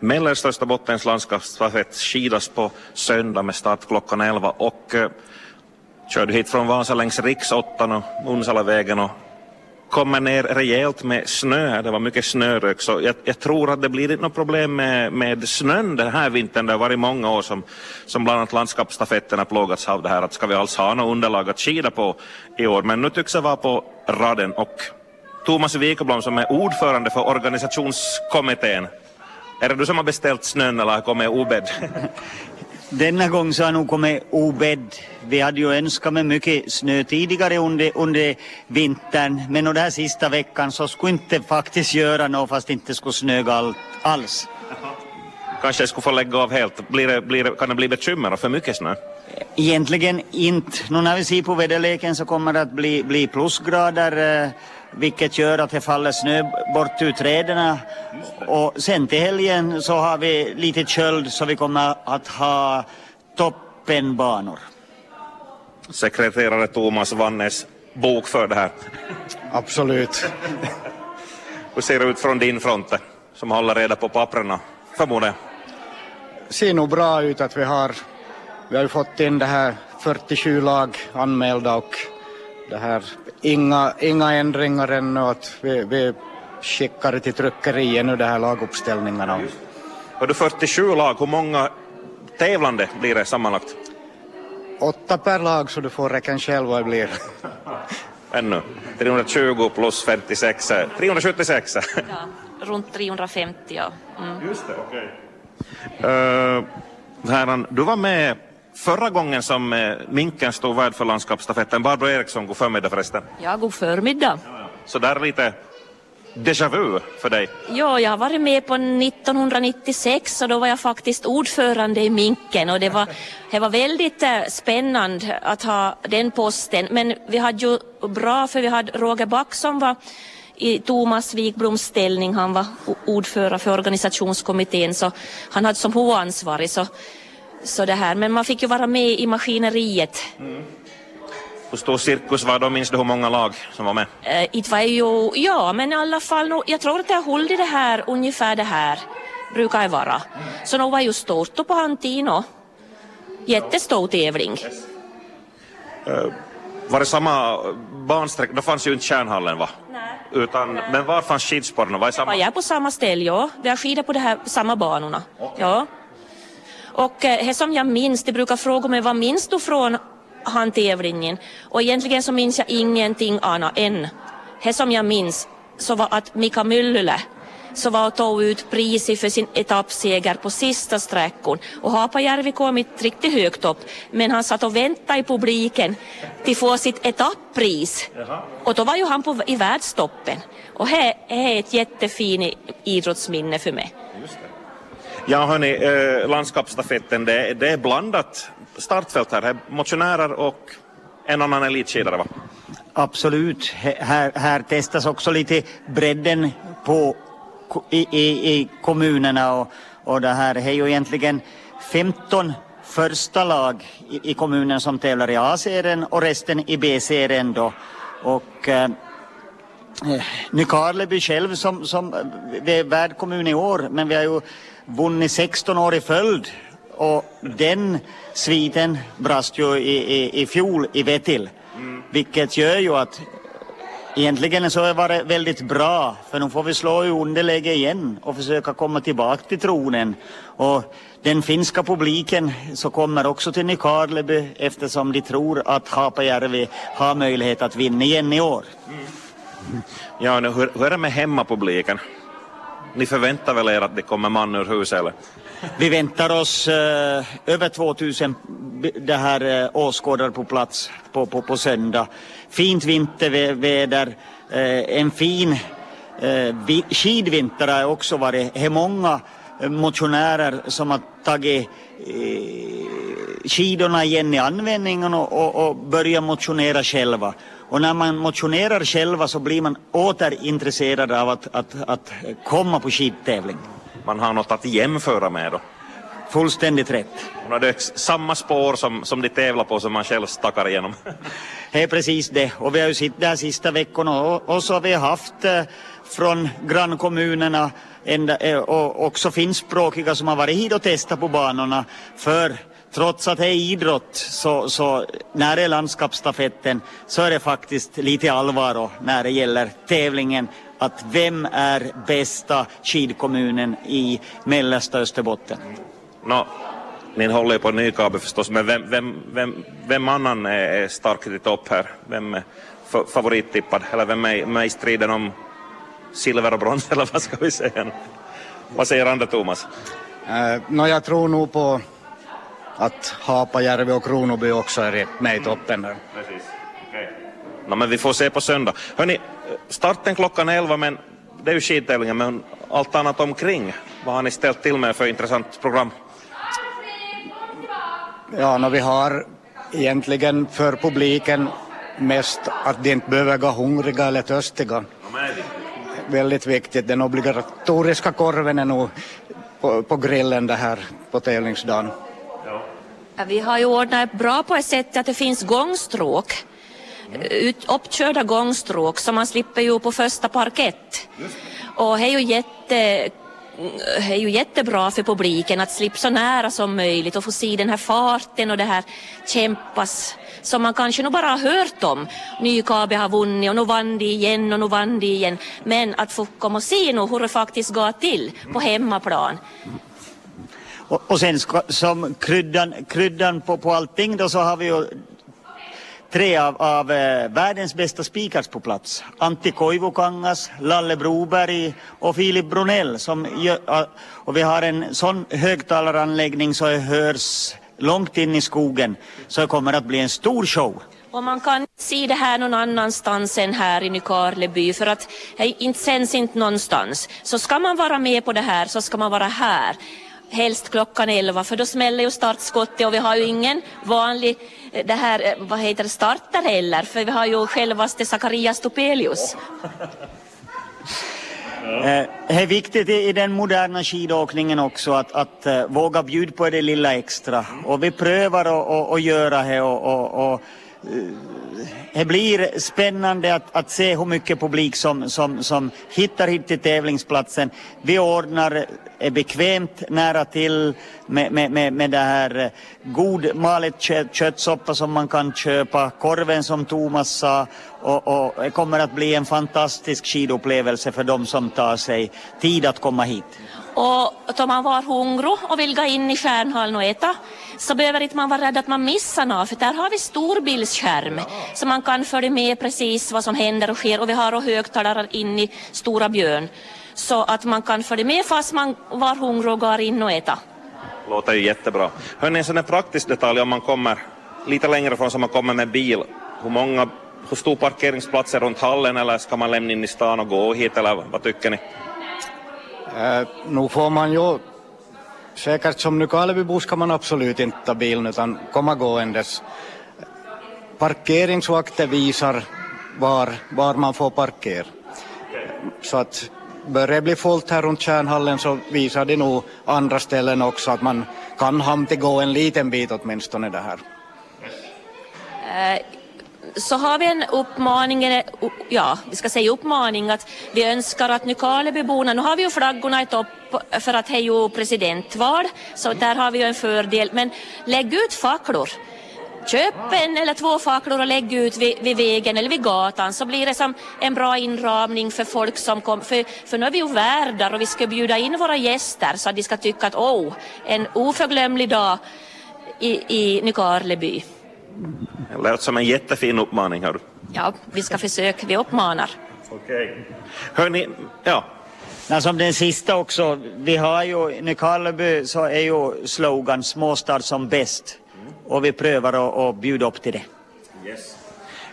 Mellersta Österbottens landskapsstafett skidas på söndag med start klockan 11 och eh, körde hit från Vasa längs riksåttan och Onsalavägen och kommer ner rejält med snö här. Det var mycket snörök så jag, jag tror att det blir inte något problem med, med snön den här vintern. Det har varit många år som, som bland annat landskapsstafetten har plågats av det här att ska vi alls ha något underlag att skida på i år. Men nu tycks det vara på raden och Thomas Wikeblom som är ordförande för organisationskommittén. Är det du som har beställt snön eller har kommit obedd? Denna gång så har nog kommit obedd. Vi hade ju önskat med mycket snö tidigare under, under vintern men den här sista veckan så skulle inte faktiskt göra något fast inte skulle snöga all, alls. Kanske jag skulle få lägga av helt. Blir det, blir det, kan det bli bekymmer och för mycket snö? Egentligen inte. Nu när vi ser på väderleken så kommer det att bli, bli plusgrader eh, vilket gör att det faller snö bort ur träden. Och sen till helgen så har vi lite köld så vi kommer att ha toppenbanor. Sekreterare Thomas Vannes bokför det här. Absolut. Hur ser det ut från din front som håller reda på papperna förmodar jag? ser nog bra ut att vi har, vi har ju fått in det här 47 lag anmälda och det här, inga, inga ändringar ännu att vi, vi skickar det till tryckeriet nu de här laguppställningarna. Har du 47 lag, hur många tävlande blir det sammanlagt? Åtta per lag så du får räkna själv vad det blir. Ännu? 320 plus 56, 376? Ja, runt 350 ja. Mm. Just det, okej. Okay. Uh, herran, du var med förra gången som uh, Minken stod värd för landskapsstafetten. Barbro Eriksson, god förmiddag förresten. Ja, god förmiddag. Så där lite déjà vu för dig? Ja, jag har varit med på 1996 och då var jag faktiskt ordförande i Minken och det var, det var väldigt äh, spännande att ha den posten. Men vi hade ju bra för vi hade Roger Back som var i Thomas Wikbloms ställning. Han var ordförande för organisationskommittén så han hade som huvudansvarig så, så det här. Men man fick ju vara med i maskineriet. Mm. Hur stor cirkus var då? Minns du hur många lag som var med? Uh, det var ju, ja men i alla fall, jag tror att har hållit det här, ungefär det här, brukar det vara. Mm. Så nog var ju stort på Hantino. Jättestor tävling. Yes. Uh, var det samma bansträck? Då fanns ju inte kärnhallen va? Nej. Utan, Nej. Men var fanns skidsporterna? Var samma? Ja, jag på samma ställe, ja. Vi har skidor på de här samma banorna. Okay. Ja. Och eh, som jag minns, de brukar fråga mig vad minns du från han tävlingen? Och egentligen så minns jag ingenting annat än, det som jag minns, så var att Mika Myllylä så var och tog ut priset för sin etappseger på sista sträckan. Och Hapajärvi kom inte riktigt högt upp, men han satt och väntade i publiken till få sitt etapppris. Och då var ju han på, i världstoppen. Och det är ett jättefint idrottsminne för mig. Ja, hörni, eh, landskapsstafetten, det, det är blandat startfält här. här motionärer och en annan elitskidare, va? Absolut. Här, här testas också lite bredden på i, i, i kommunerna och, och det här är ju egentligen 15 första lag i, i kommunen som tävlar i A-serien och resten i B-serien då. Och eh, eh Nykarleby själv som, som eh, vi är värdkommun i år men vi har ju vunnit 16 år i följd och den sviten brast ju i, i, i fjol i Vettil. Mm. Vilket gör ju att Egentligen så var det väldigt bra för nu får vi slå i underläge igen och försöka komma tillbaka till tronen. Och den finska publiken så kommer också till Nykarleby eftersom de tror att Haapajärvi har möjlighet att vinna igen i år. Mm. Ja, nu, hur, hur är det med hemmapubliken? Ni förväntar väl er att det kommer man ur huset eller? Vi väntar oss eh, över 2000 det här eh, åskådare på plats på, på, på söndag. Fint vinterväder, eh, en fin eh, skidvinter har också varit. Det är många eh, motionärer som har tagit eh, skidorna igen i användningen och, och, och börjat motionera själva. Och när man motionerar själva så blir man åter intresserad av att, att, att komma på skidtävling. Man har något att jämföra med då? Fullständigt rätt. Och det är samma spår som, som de tävlar på som man själv stackar igenom. Det är precis det. Och vi har ju suttit där sista veckorna och, och så har vi haft eh, från grannkommunerna ända, eh, och också finskspråkiga som har varit hit och testat på banorna. För trots att det är idrott så, så när det är landskapsstafetten så är det faktiskt lite allvar när det gäller tävlingen att vem är bästa skidkommunen i mellersta Österbotten? No, ni håller på Nykabi förstås, men vem, vem, vem, vem annan är stark i topp här? Vem är favorittippad? Eller vem är med i striden om silver och brons, eller vad ska vi säga? Vad säger Ande Thomas? Uh, no, jag tror nog på att Hapajärvi och Kronoby också är med i toppen. Precis. Okay. No, men vi får se på söndag. Hörni, starten klockan 11 men det är ju skidtävlingen men allt annat omkring. Vad har ni ställt till med för intressant program? Ja, no, vi har egentligen för publiken mest att de inte behöver gå hungriga eller törstiga. Väldigt viktigt. Den obligatoriska korven är nog på, på grillen det här på tävlingsdagen. Vi har ju ordnat bra på ett sätt att det finns gångstråk. Eh, ut, uppkörda gångstråk så man slipper ju på första parkett. Och det är ju jätte är ju jättebra för publiken att slippa så nära som möjligt och få se den här farten och det här kämpas som man kanske nog bara har hört om. Nykabe har vunnit och nu vann de igen och nu vann de igen. Men att få komma och se nu hur det faktiskt går till på hemmaplan. Och, och sen ska, som kryddan, kryddan på, på allting då så har vi ju tre av, av eh, världens bästa speakers på plats. Antti Koivukangas, Lalle Broberg och Filip Brunell. Som gör, och vi har en sån högtalaranläggning så det hörs långt in i skogen. Så det kommer att bli en stor show. Och man kan se det här någon annanstans än här i Nykarleby för att det inte sänds inte någonstans. Så ska man vara med på det här så ska man vara här helst klockan 11 för då smäller ju startskottet och vi har ju ingen vanlig eh, det här, eh, vad heter det, starter heller för vi har ju självaste Sakarias Topelius. Eh, det är viktigt i den moderna skidåkningen också att, att våga bjuda på det lilla extra och vi prövar att göra det och, och, och Eh, det blir spännande att, att, se hur mycket publik som, som, som hittar hit till tävlingsplatsen. Vi ordnar är bekvämt nära till med, med, med, med det här eh, god malet kött, köttsoppa som man kan köpa, korven som Thomas sa och, och det kommer att bli en fantastisk skidupplevelse för de som tar sig tid att komma hit. Och om man var hungrig och vill gå in i stjärnhallen och äta så behöver inte man vara rädd att man missar något för där har vi storbildsskärm så man kan följa med precis vad som händer och sker och vi har högtalare in i Stora Björn så att man kan följa med fast man var hungrig och går in och äta. Låter ju jättebra. Hörni, en sån här praktisk detalj om man kommer lite längre från så man kommer med bil. Hur många, hur stor parkeringsplats är runt hallen eller ska man lämna in i stan och gå hit eller vad tycker ni? Uh, nu får man ju säkert som Nykarlebybo ska man absolut inte ta bilen utan komma gåendes. Parkeringsvakter visar var, var man får parkera. Så att börjar det bli fullt här runt kärnhallen så visar det nog andra ställen också att man kan hamna till gå en liten bit åtminstone det här. Så har vi en uppmaning, ja, vi ska säga uppmaning att vi önskar att Nykarlebyborna, nu har vi ju flaggorna i topp för att det är ju presidentval, så där har vi ju en fördel, men lägg ut facklor. Köp en eller två facklor och lägg ut vid, vid, vägen eller vid gatan så blir det som en bra inramning för folk som kommer. För, för nu är vi ju värdar och vi ska bjuda in våra gäster så att de ska tycka att åh, oh, en oförglömlig dag i, i Nykarleby. Det lät som en jättefin uppmaning. Hör. Ja, vi ska försöka. Vi uppmanar. Okej. Okay. Hörni, ja. Men som den sista också, vi har ju, i Nykarleby så är ju slogan småstad som bäst. Och vi prövar att, att bjuda upp till det. Yes.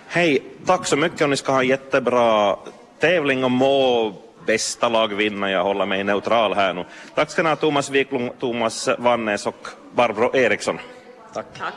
Hej, tack så mycket och ni ska ha jättebra tävling och må bästa lag vinna. Jag håller mig neutral här nu. Tack ska ni ha Thomas Wiklund, Thomas Vannes och Barbro Eriksson. Tack. tack.